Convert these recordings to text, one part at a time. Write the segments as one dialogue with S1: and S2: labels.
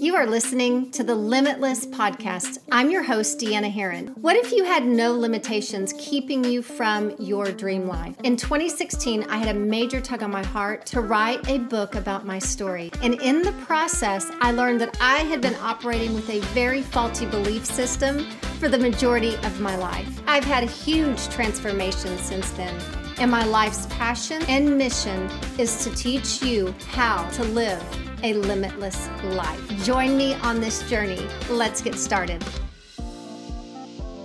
S1: You are listening to the Limitless Podcast. I'm your host, Deanna Herrin. What if you had no limitations keeping you from your dream life? In 2016, I had a major tug on my heart to write a book about my story. And in the process, I learned that I had been operating with a very faulty belief system for the majority of my life. I've had a huge transformation since then. And my life's passion and mission is to teach you how to live a limitless life. Join me on this journey. Let's get started.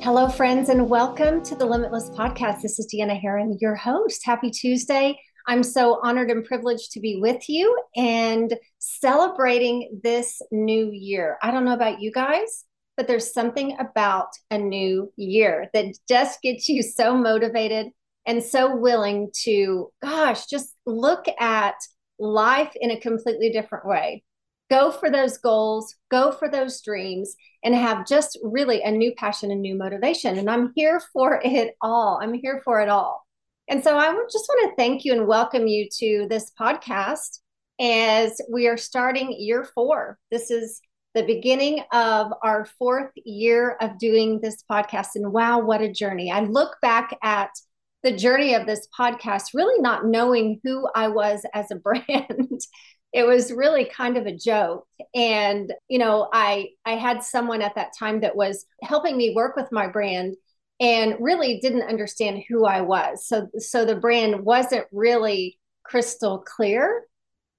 S1: Hello, friends, and welcome to the Limitless Podcast. This is Deanna Herrin, your host. Happy Tuesday. I'm so honored and privileged to be with you and celebrating this new year. I don't know about you guys, but there's something about a new year that just gets you so motivated and so willing to, gosh, just look at life in a completely different way. Go for those goals, go for those dreams, and have just really a new passion and new motivation. And I'm here for it all. I'm here for it all. And so I just want to thank you and welcome you to this podcast as we are starting year four. This is the beginning of our fourth year of doing this podcast. And wow, what a journey. I look back at the journey of this podcast, really not knowing who I was as a brand. it was really kind of a joke. And you know i i had someone at that time that was helping me work with my brand and really didn't understand who i was. So so the brand wasn't really crystal clear.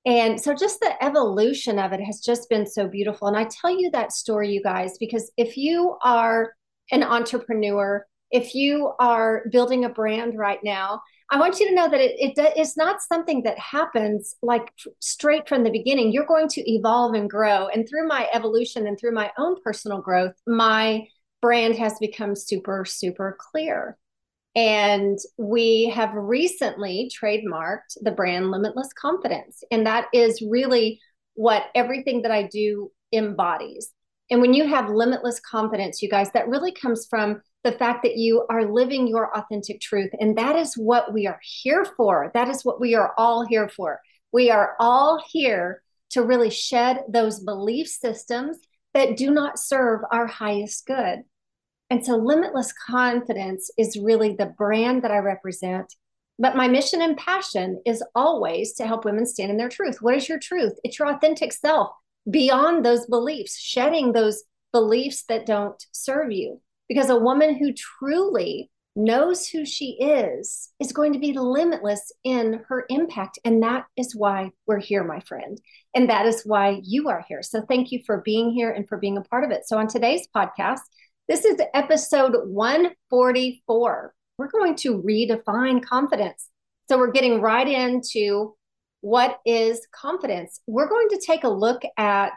S1: And so just the evolution of it has just been so beautiful. And i tell you that story you guys because if you are an entrepreneur if you are building a brand right now, I want you to know that it, it it's not something that happens like straight from the beginning. You're going to evolve and grow. And through my evolution and through my own personal growth, my brand has become super, super clear. And we have recently trademarked the brand Limitless Confidence. And that is really what everything that I do embodies. And when you have limitless confidence, you guys, that really comes from the fact that you are living your authentic truth. And that is what we are here for. That is what we are all here for. We are all here to really shed those belief systems that do not serve our highest good. And so, limitless confidence is really the brand that I represent. But my mission and passion is always to help women stand in their truth. What is your truth? It's your authentic self beyond those beliefs, shedding those beliefs that don't serve you. Because a woman who truly knows who she is is going to be limitless in her impact. And that is why we're here, my friend. And that is why you are here. So thank you for being here and for being a part of it. So on today's podcast, this is episode 144. We're going to redefine confidence. So we're getting right into what is confidence. We're going to take a look at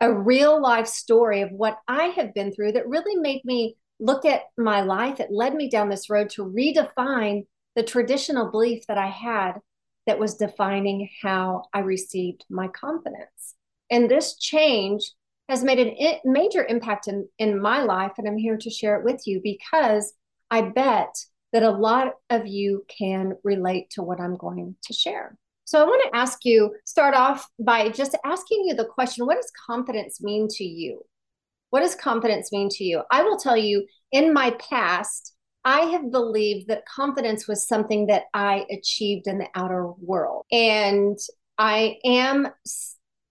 S1: a real life story of what I have been through that really made me look at my life, it led me down this road to redefine the traditional belief that I had that was defining how I received my confidence. And this change has made a major impact in, in my life. And I'm here to share it with you because I bet that a lot of you can relate to what I'm going to share. So I want to ask you, start off by just asking you the question what does confidence mean to you? What does confidence mean to you? I will tell you, in my past, I have believed that confidence was something that I achieved in the outer world. And I am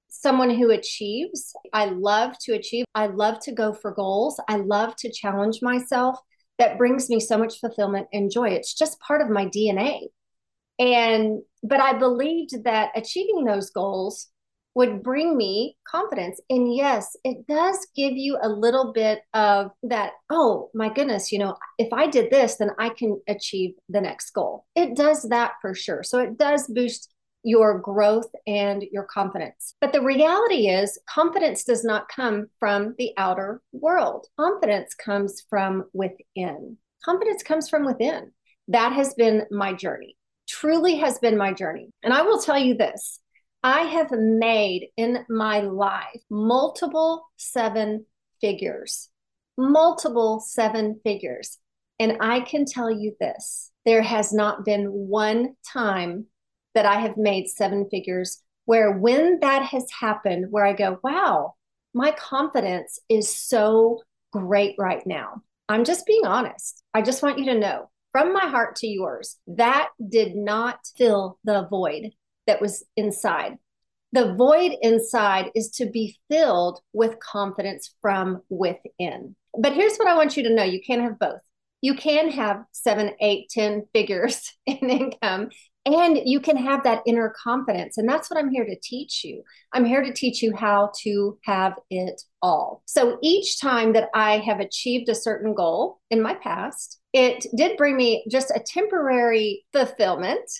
S1: someone who achieves. I love to achieve. I love to go for goals. I love to challenge myself. That brings me so much fulfillment and joy. It's just part of my DNA. And, but I believed that achieving those goals would bring me confidence. And yes, it does give you a little bit of that, oh my goodness, you know, if I did this, then I can achieve the next goal. It does that for sure. So it does boost your growth and your confidence. But the reality is, confidence does not come from the outer world. Confidence comes from within. Confidence comes from within. That has been my journey, truly has been my journey. And I will tell you this I have made in my life multiple seven figures, multiple seven figures. And I can tell you this there has not been one time that I have made seven figures where, when that has happened, where I go, wow, my confidence is so great right now. I'm just being honest. I just want you to know from my heart to yours, that did not fill the void that was inside. The void inside is to be filled with confidence from within. But here's what I want you to know you can't have both. You can have seven, eight, ten figures in income and you can have that inner confidence. And that's what I'm here to teach you. I'm here to teach you how to have it all. So each time that I have achieved a certain goal in my past, it did bring me just a temporary fulfillment,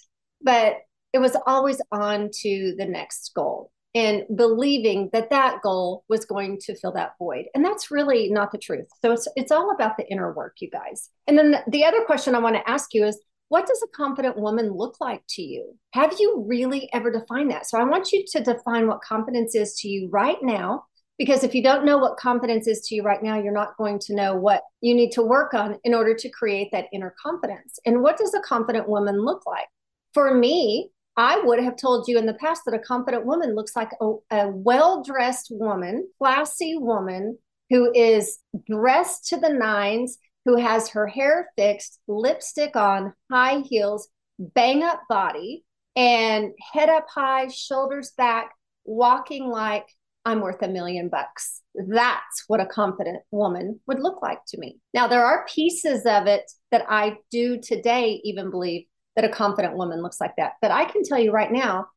S1: but it was always on to the next goal and believing that that goal was going to fill that void. And that's really not the truth. So it's it's all about the inner work you guys. And then the, the other question i want to ask you is what does a confident woman look like to you? Have you really ever defined that? So i want you to define what confidence is to you right now because if you don't know what confidence is to you right now you're not going to know what you need to work on in order to create that inner confidence. And what does a confident woman look like? For me I would have told you in the past that a confident woman looks like a, a well dressed woman, classy woman who is dressed to the nines, who has her hair fixed, lipstick on, high heels, bang up body, and head up high, shoulders back, walking like I'm worth a million bucks. That's what a confident woman would look like to me. Now, there are pieces of it that I do today even believe that a confident woman looks like that. But I can tell you right now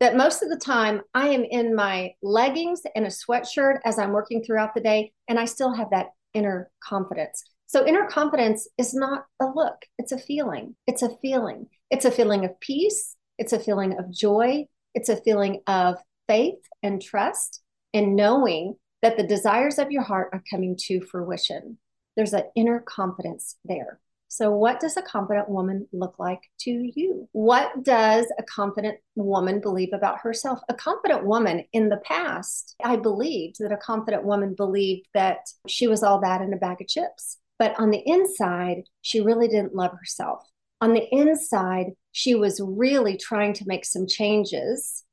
S1: that most of the time I am in my leggings and a sweatshirt as I'm working throughout the day, and I still have that inner confidence. So, inner confidence is not a look, it's a feeling. It's a feeling. It's a feeling of peace, it's a feeling of joy, it's a feeling of faith and trust, and knowing that the desires of your heart are coming to fruition. There's an inner confidence there. So, what does a confident woman look like to you? What does a confident woman believe about herself? A confident woman in the past, I believed that a confident woman believed that she was all that in a bag of chips. But on the inside, she really didn't love herself. On the inside, she was really trying to make some changes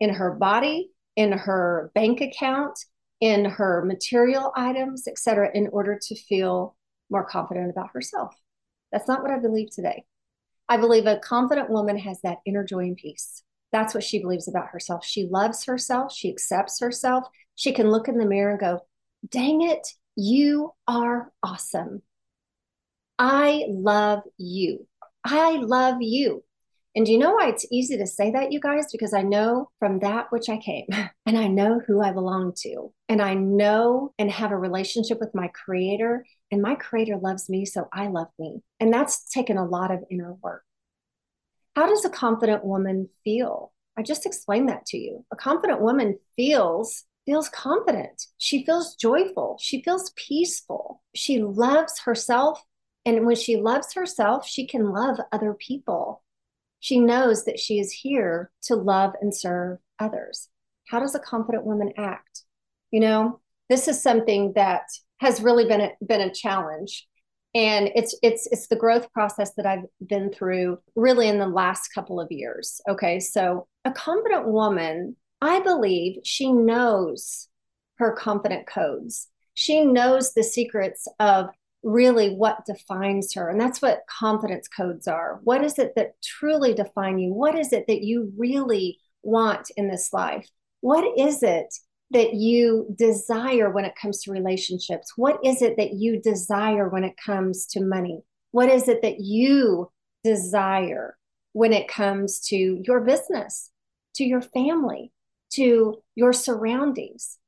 S1: in her body, in her bank account, in her material items, etc., in order to feel more confident about herself. That's not what I believe today. I believe a confident woman has that inner joy and peace. That's what she believes about herself. She loves herself. She accepts herself. She can look in the mirror and go, dang it, you are awesome. I love you. I love you. And do you know why it's easy to say that, you guys? Because I know from that which I came and I know who I belong to. And I know and have a relationship with my creator. And my creator loves me, so I love me. And that's taken a lot of inner work. How does a confident woman feel? I just explained that to you. A confident woman feels feels confident. She feels joyful. She feels peaceful. She loves herself. And when she loves herself, she can love other people. She knows that she is here to love and serve others. How does a confident woman act? You know, this is something that has really been a, been a challenge and it's it's it's the growth process that I've been through really in the last couple of years. Okay, so a confident woman, I believe she knows her confident codes. She knows the secrets of really what defines her. And that's what confidence codes are. What is it that truly define you? What is it that you really want in this life? What is it that you desire when it comes to relationships? What is it that you desire when it comes to money? What is it that you desire when it comes to your business, to your family, to your surroundings?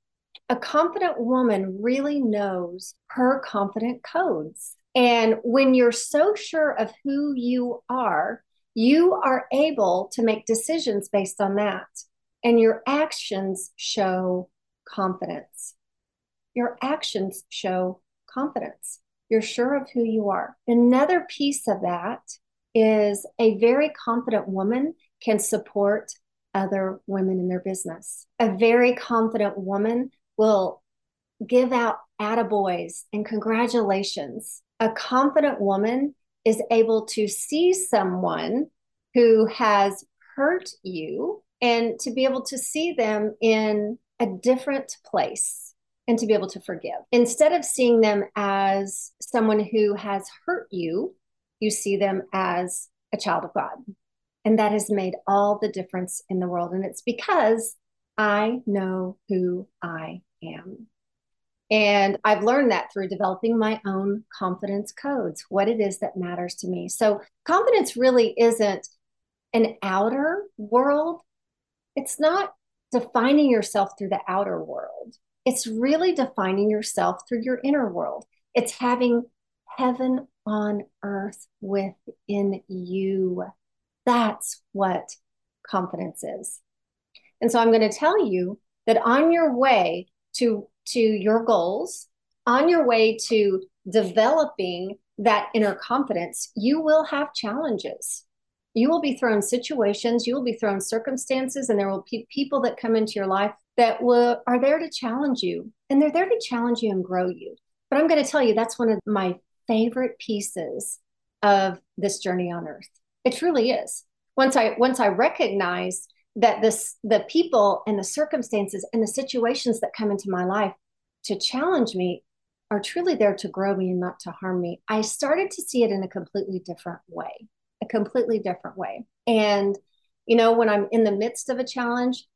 S1: A confident woman really knows her confident codes. And when you're so sure of who you are, you are able to make decisions based on that. And your actions show confidence. Your actions show confidence. You're sure of who you are. Another piece of that is a very confident woman can support other women in their business. A very confident woman will give out attaboys and congratulations. A confident woman is able to see someone who has hurt you and to be able to see them in a different place and to be able to forgive. Instead of seeing them as someone who has hurt you, you see them as a child of God. And that has made all the difference in the world. And it's because I know who I. And I've learned that through developing my own confidence codes, what it is that matters to me. So, confidence really isn't an outer world, it's not defining yourself through the outer world. It's really defining yourself through your inner world. It's having heaven on earth within you. That's what confidence is. And so I'm going to tell you that on your way to to your goals, on your way to developing that inner confidence, you will have challenges. You will be thrown situations, you will be thrown circumstances, and there will be people that come into your life that will are there to challenge you. And they're there to challenge you and grow you. But I'm going to tell you that's one of my favorite pieces of this journey on earth. It truly is. Once I once I recognized that this the people and the circumstances and the situations that come into my life to challenge me are truly there to grow me and not to harm me. I started to see it in a completely different way a completely different way. And you know when i'm in the midst of a challenge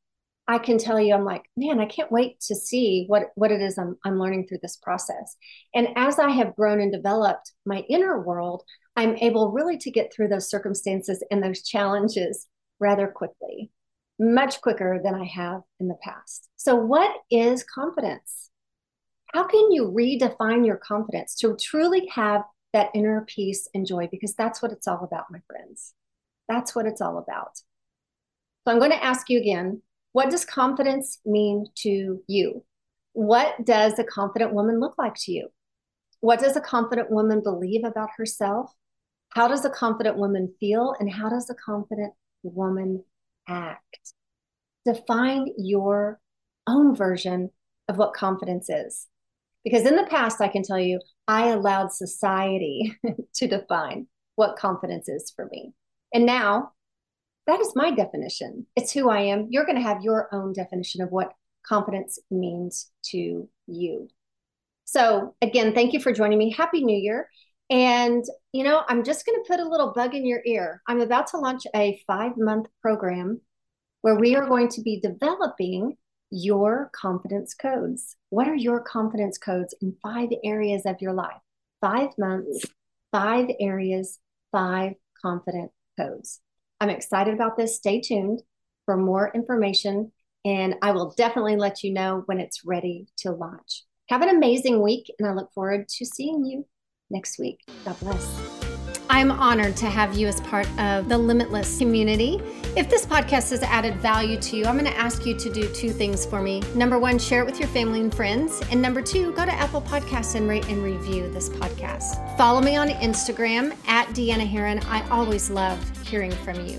S1: i can tell you i'm like man i can't wait to see what what it is i'm, I'm learning through this process. And as i have grown and developed my inner world i'm able really to get through those circumstances and those challenges rather quickly much quicker than I have in the past. So, what is confidence? How can you redefine your confidence to truly have that inner peace and joy? Because that's what it's all about, my friends. That's what it's all about. So, I'm going to ask you again what does confidence mean to you? What does a confident woman look like to you? What does a confident woman believe about herself? How does a confident woman feel? And how does a confident woman act. Define your own version of what confidence is. Because in the past, I can tell you, I allowed society to define what confidence is for me. And now that is my definition. It's who I am. You're going to have your own definition of what confidence means to you. So, again, thank you for joining me. Happy New Year. And, you know, I'm just going to put a little bug in your ear. I'm about to launch a five month program where we are going to be developing your confidence codes. What are your confidence codes in five areas of your life? Five months, five areas, five confident codes. I'm excited about this. Stay tuned for more information, and I will definitely let you know when it's ready to launch. Have an amazing week, and I look forward to seeing you next week. God bless. I'm honored to have you as part of the Limitless community. If this podcast has added value to you, I'm going to ask you to do two things for me. Number one, share it with your family and friends. And number two, go to Apple Podcasts and rate and review this podcast. Follow me on Instagram at Deanna Herrin. I always love hearing from you.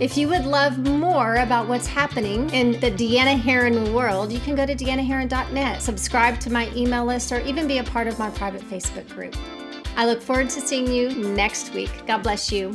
S1: If you would love more about what's happening in the Deanna Herrin world, you can go to deannaherrin.net, subscribe to my email list, or even be a part of my private Facebook group. I look forward to seeing you next week. God bless you.